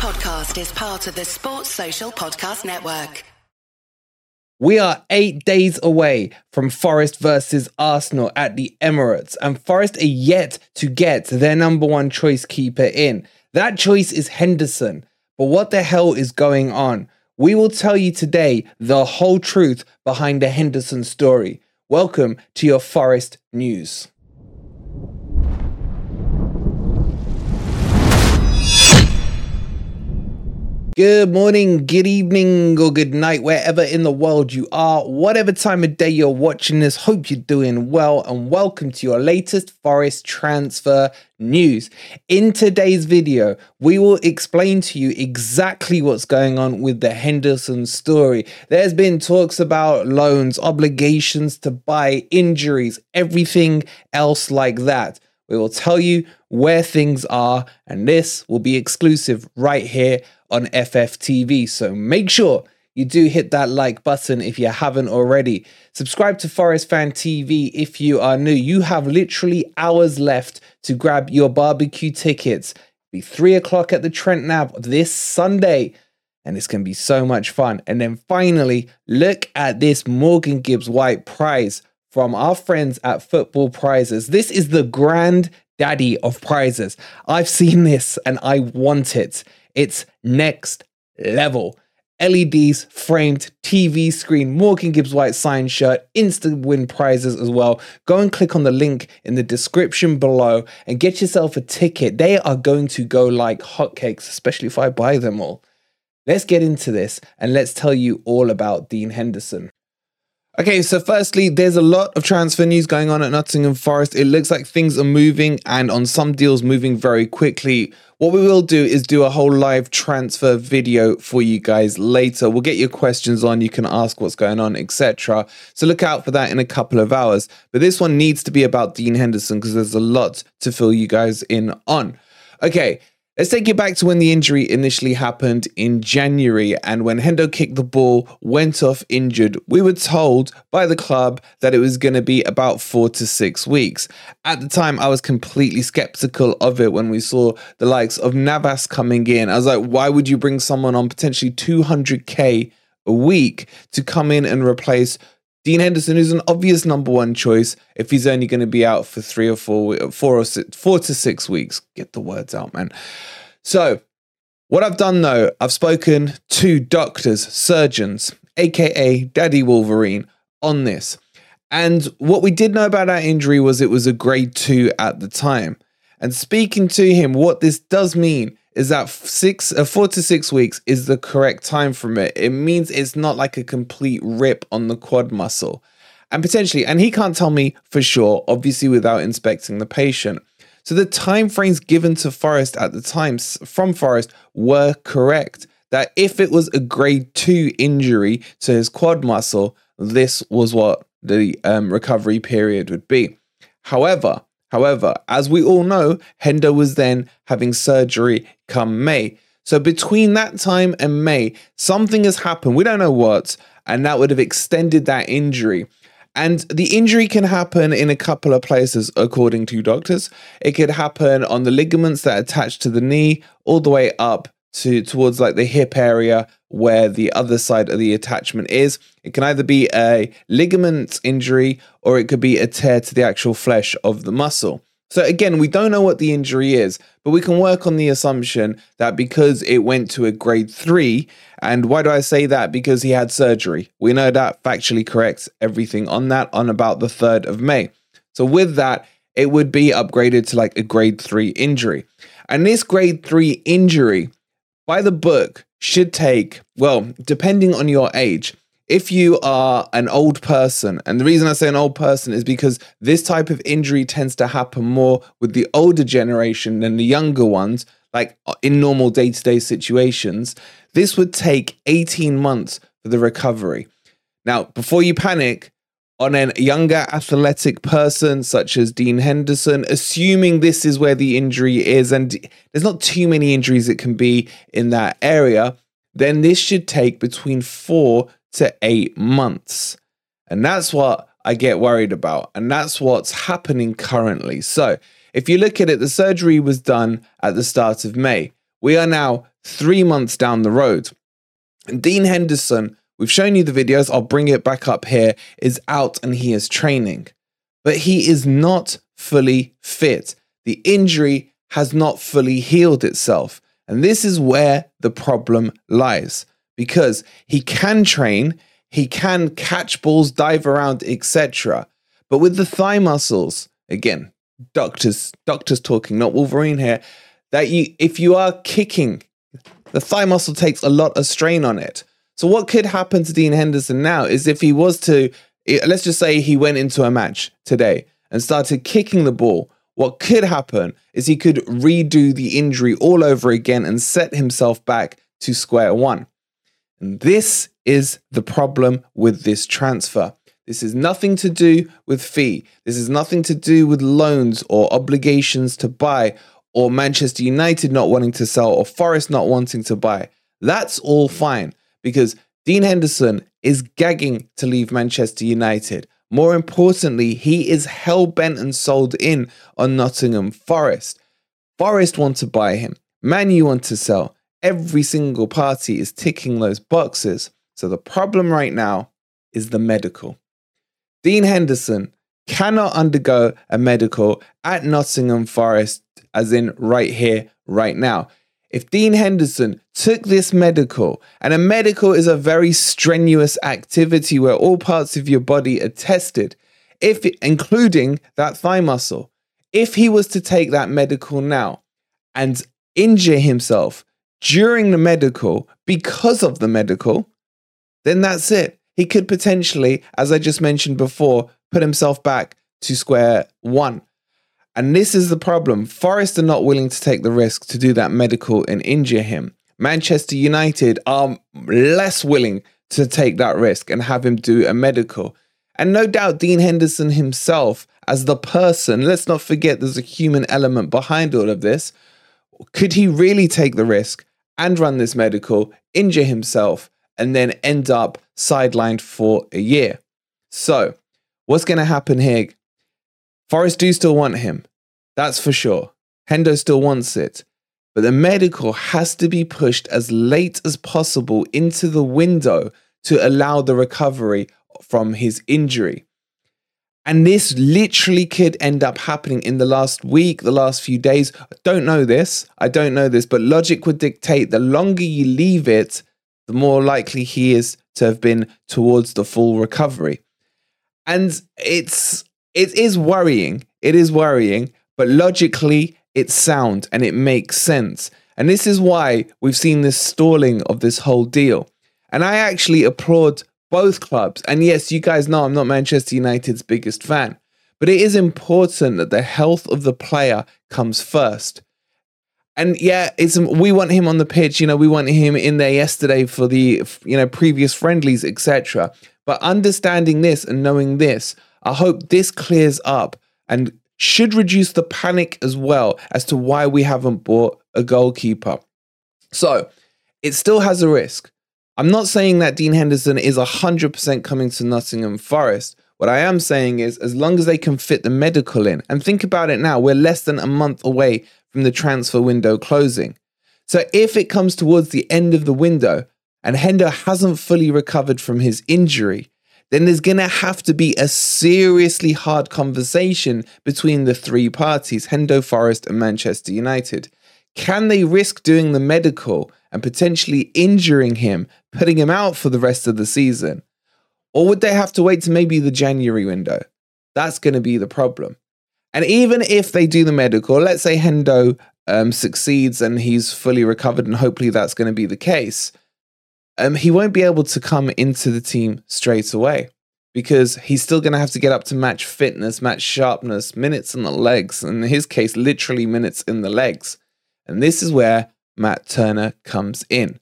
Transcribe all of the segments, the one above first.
podcast is part of the Sports Social Podcast Network. We are eight days away from Forest versus Arsenal at the Emirates, and Forest are yet to get their number one choice keeper in. That choice is Henderson. But what the hell is going on? We will tell you today the whole truth behind the Henderson story. Welcome to your Forest News. Good morning, good evening, or good night, wherever in the world you are, whatever time of day you're watching this. Hope you're doing well, and welcome to your latest Forest transfer news. In today's video, we will explain to you exactly what's going on with the Henderson story. There's been talks about loans, obligations to buy, injuries, everything else like that. We will tell you where things are, and this will be exclusive right here on FFTV. So make sure you do hit that like button if you haven't already. Subscribe to Forest Fan TV if you are new. You have literally hours left to grab your barbecue tickets. It'll be three o'clock at the Trent Nav this Sunday. And it's going to be so much fun. And then finally, look at this Morgan Gibbs White prize from our friends at Football Prizes. This is the grand daddy of prizes. I've seen this and I want it. It's next level. LEDs, framed TV screen, Morgan Gibbs White signed shirt, instant win prizes as well. Go and click on the link in the description below and get yourself a ticket. They are going to go like hotcakes, especially if I buy them all. Let's get into this and let's tell you all about Dean Henderson. Okay, so firstly, there's a lot of transfer news going on at Nottingham Forest. It looks like things are moving and on some deals moving very quickly. What we will do is do a whole live transfer video for you guys later. We'll get your questions on, you can ask what's going on, etc. So look out for that in a couple of hours. But this one needs to be about Dean Henderson because there's a lot to fill you guys in on. Okay, Let's take you back to when the injury initially happened in January and when Hendo kicked the ball, went off injured. We were told by the club that it was going to be about four to six weeks. At the time, I was completely skeptical of it when we saw the likes of Navas coming in. I was like, why would you bring someone on potentially 200k a week to come in and replace Dean Henderson is an obvious number one choice if he's only going to be out for three or four, four or six, four to six weeks. Get the words out, man. So, what I've done though, I've spoken to doctors, surgeons, aka Daddy Wolverine, on this. And what we did know about that injury was it was a grade two at the time. And speaking to him, what this does mean is that six, uh, four to six weeks is the correct time from it. It means it's not like a complete rip on the quad muscle. And potentially, and he can't tell me for sure, obviously without inspecting the patient. So the time frames given to Forest at the time from Forest were correct. That if it was a grade two injury to his quad muscle, this was what the um, recovery period would be. However, However, as we all know, Hendo was then having surgery come May. So between that time and May, something has happened. We don't know what, and that would have extended that injury. And the injury can happen in a couple of places, according to doctors. It could happen on the ligaments that attach to the knee, all the way up to towards like the hip area where the other side of the attachment is. It can either be a ligament injury or it could be a tear to the actual flesh of the muscle. So again, we don't know what the injury is, but we can work on the assumption that because it went to a grade 3, and why do I say that? Because he had surgery. We know that factually corrects everything on that on about the 3rd of May. So with that, it would be upgraded to like a grade 3 injury. And this grade 3 injury by the book should take, well, depending on your age, if you are an old person, and the reason I say an old person is because this type of injury tends to happen more with the older generation than the younger ones, like uh, in normal day to day situations, this would take 18 months for the recovery. Now, before you panic, on a younger athletic person such as Dean Henderson, assuming this is where the injury is, and there's not too many injuries it can be in that area, then this should take between four to eight months. And that's what I get worried about. And that's what's happening currently. So if you look at it, the surgery was done at the start of May. We are now three months down the road. And Dean Henderson, we've shown you the videos, I'll bring it back up here, is out and he is training. But he is not fully fit. The injury has not fully healed itself. And this is where the problem lies because he can train, he can catch balls, dive around, etc. But with the thigh muscles, again, doctors, doctors talking, not Wolverine here, that you if you are kicking, the thigh muscle takes a lot of strain on it. So what could happen to Dean Henderson now is if he was to let's just say he went into a match today and started kicking the ball, what could happen is he could redo the injury all over again and set himself back to square one. And this is the problem with this transfer. This is nothing to do with fee. This is nothing to do with loans or obligations to buy or Manchester United not wanting to sell or Forest not wanting to buy. That's all fine because Dean Henderson is gagging to leave Manchester United. More importantly, he is hell bent and sold in on Nottingham Forest. Forest want to buy him. Man, you want to sell. Every single party is ticking those boxes. So the problem right now is the medical. Dean Henderson cannot undergo a medical at Nottingham Forest, as in right here, right now. If Dean Henderson took this medical, and a medical is a very strenuous activity where all parts of your body are tested, if including that thigh muscle, if he was to take that medical now and injure himself during the medical because of the medical, then that's it. He could potentially, as I just mentioned before, put himself back to square one. And this is the problem. Forest are not willing to take the risk to do that medical and injure him. Manchester United are less willing to take that risk and have him do a medical. And no doubt Dean Henderson himself, as the person, let's not forget there's a human element behind all of this. Could he really take the risk and run this medical, injure himself, and then end up sidelined for a year? So, what's going to happen here? Forest do still want him. That's for sure. Hendo still wants it. But the medical has to be pushed as late as possible into the window to allow the recovery from his injury. And this literally could end up happening in the last week, the last few days. I don't know this. I don't know this, but logic would dictate the longer you leave it, the more likely he is to have been towards the full recovery. And it's it is worrying. It is worrying, but logically, it's sound and it makes sense. And this is why we've seen this stalling of this whole deal. And I actually applaud both clubs. And yes, you guys know I'm not Manchester United's biggest fan, but it is important that the health of the player comes first. And yeah, it's we want him on the pitch. You know, we want him in there yesterday for the you know previous friendlies, etc. But understanding this and knowing this, I hope this clears up and should reduce the panic as well as to why we haven't bought a goalkeeper. So it still has a risk. I'm not saying that Dean Henderson is 100% coming to Nottingham Forest. What I am saying is, as long as they can fit the medical in, and think about it now, we're less than a month away from the transfer window closing. So if it comes towards the end of the window and Hendo hasn't fully recovered from his injury, then there's going to have to be a seriously hard conversation between the three parties, Hendo Forest and Manchester United. Can they risk doing the medical and potentially injuring him, putting him out for the rest of the season? Or would they have to wait to maybe the January window? That's going to be the problem. And even if they do the medical, let's say Hendo um, succeeds and he's fully recovered, and hopefully that's going to be the case um, he won't be able to come into the team straight away because he's still going to have to get up to match fitness, match sharpness, minutes in the legs, and in his case, literally minutes in the legs. And this is where Matt Turner comes in.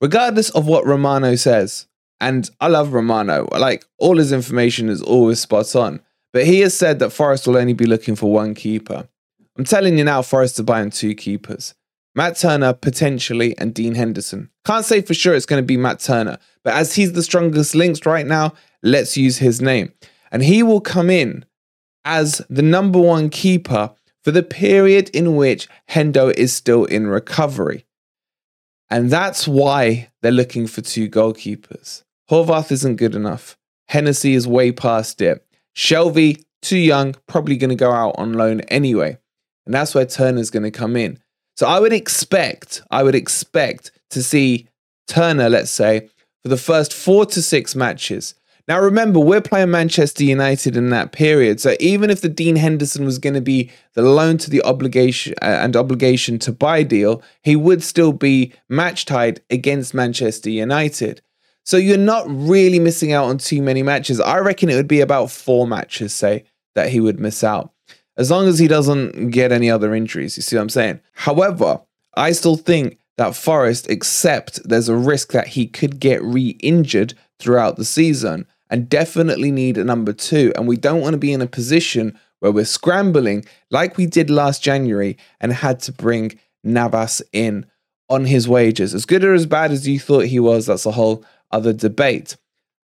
Regardless of what Romano says, and I love Romano, like all his information is always spot on, but he has said that Forest will only be looking for one keeper. I'm telling you now, Forest are buying two keepers. Matt Turner potentially and Dean Henderson. Can't say for sure it's going to be Matt Turner, but as he's the strongest links right now, let's use his name. And he will come in as the number one keeper for the period in which Hendo is still in recovery. And that's why they're looking for two goalkeepers. Horvath isn't good enough. Hennessey is way past it. Shelvey, too young, probably going to go out on loan anyway. And that's where Turner's going to come in. So I would expect, I would expect to see Turner, let's say, for the first four to six matches. Now, remember, we're playing Manchester United in that period. So even if the Dean Henderson was going to be the loan to the obligation uh, and obligation to buy deal, he would still be match tied against Manchester United. So you're not really missing out on too many matches. I reckon it would be about four matches, say, that he would miss out. As long as he doesn't get any other injuries. You see what I'm saying? However, I still think that Forest, except there's a risk that he could get re injured throughout the season and definitely need a number two. And we don't want to be in a position where we're scrambling like we did last January and had to bring Navas in on his wages. As good or as bad as you thought he was, that's a whole other debate.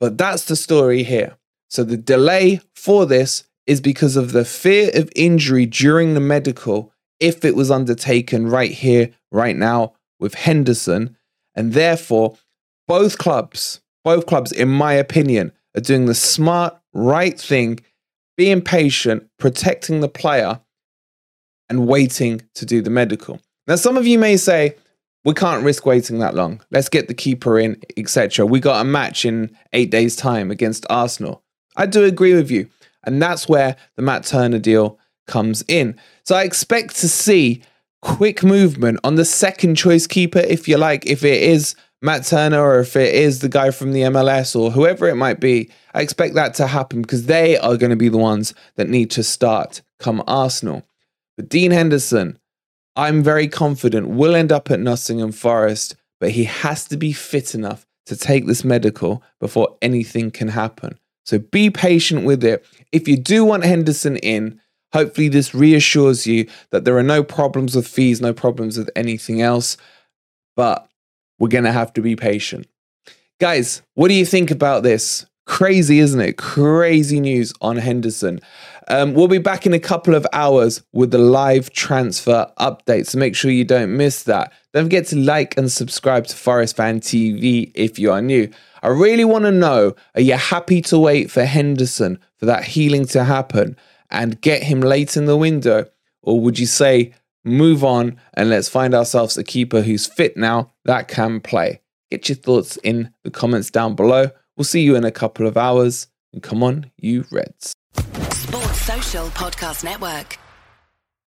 But that's the story here. So the delay for this is because of the fear of injury during the medical if it was undertaken right here, right now with Henderson. And therefore, both clubs, both clubs, in my opinion, are doing the smart, right thing, being patient, protecting the player, and waiting to do the medical. Now, some of you may say, we can't risk waiting that long. Let's get the keeper in, etc. We got a match in eight days' time against Arsenal. I do agree with you. And that's where the Matt Turner deal comes in. So I expect to see quick movement on the second choice keeper, if you like, if it is Matt Turner or if it is the guy from the MLS or whoever it might be. I expect that to happen because they are going to be the ones that need to start come Arsenal. But Dean Henderson, I'm very confident will end up at Nottingham Forest, but he has to be fit enough to take this medical before anything can happen. So be patient with it. If you do want Henderson in, Hopefully, this reassures you that there are no problems with fees, no problems with anything else, but we're going to have to be patient. Guys, what do you think about this? Crazy, isn't it? Crazy news on Henderson. Um, we'll be back in a couple of hours with the live transfer update, so make sure you don't miss that. Don't forget to like and subscribe to Forest Fan TV if you are new. I really want to know are you happy to wait for Henderson for that healing to happen? and get him late in the window? Or would you say, move on and let's find ourselves a keeper who's fit now that can play? Get your thoughts in the comments down below. We'll see you in a couple of hours. And come on, you Reds. Sports Social Podcast Network.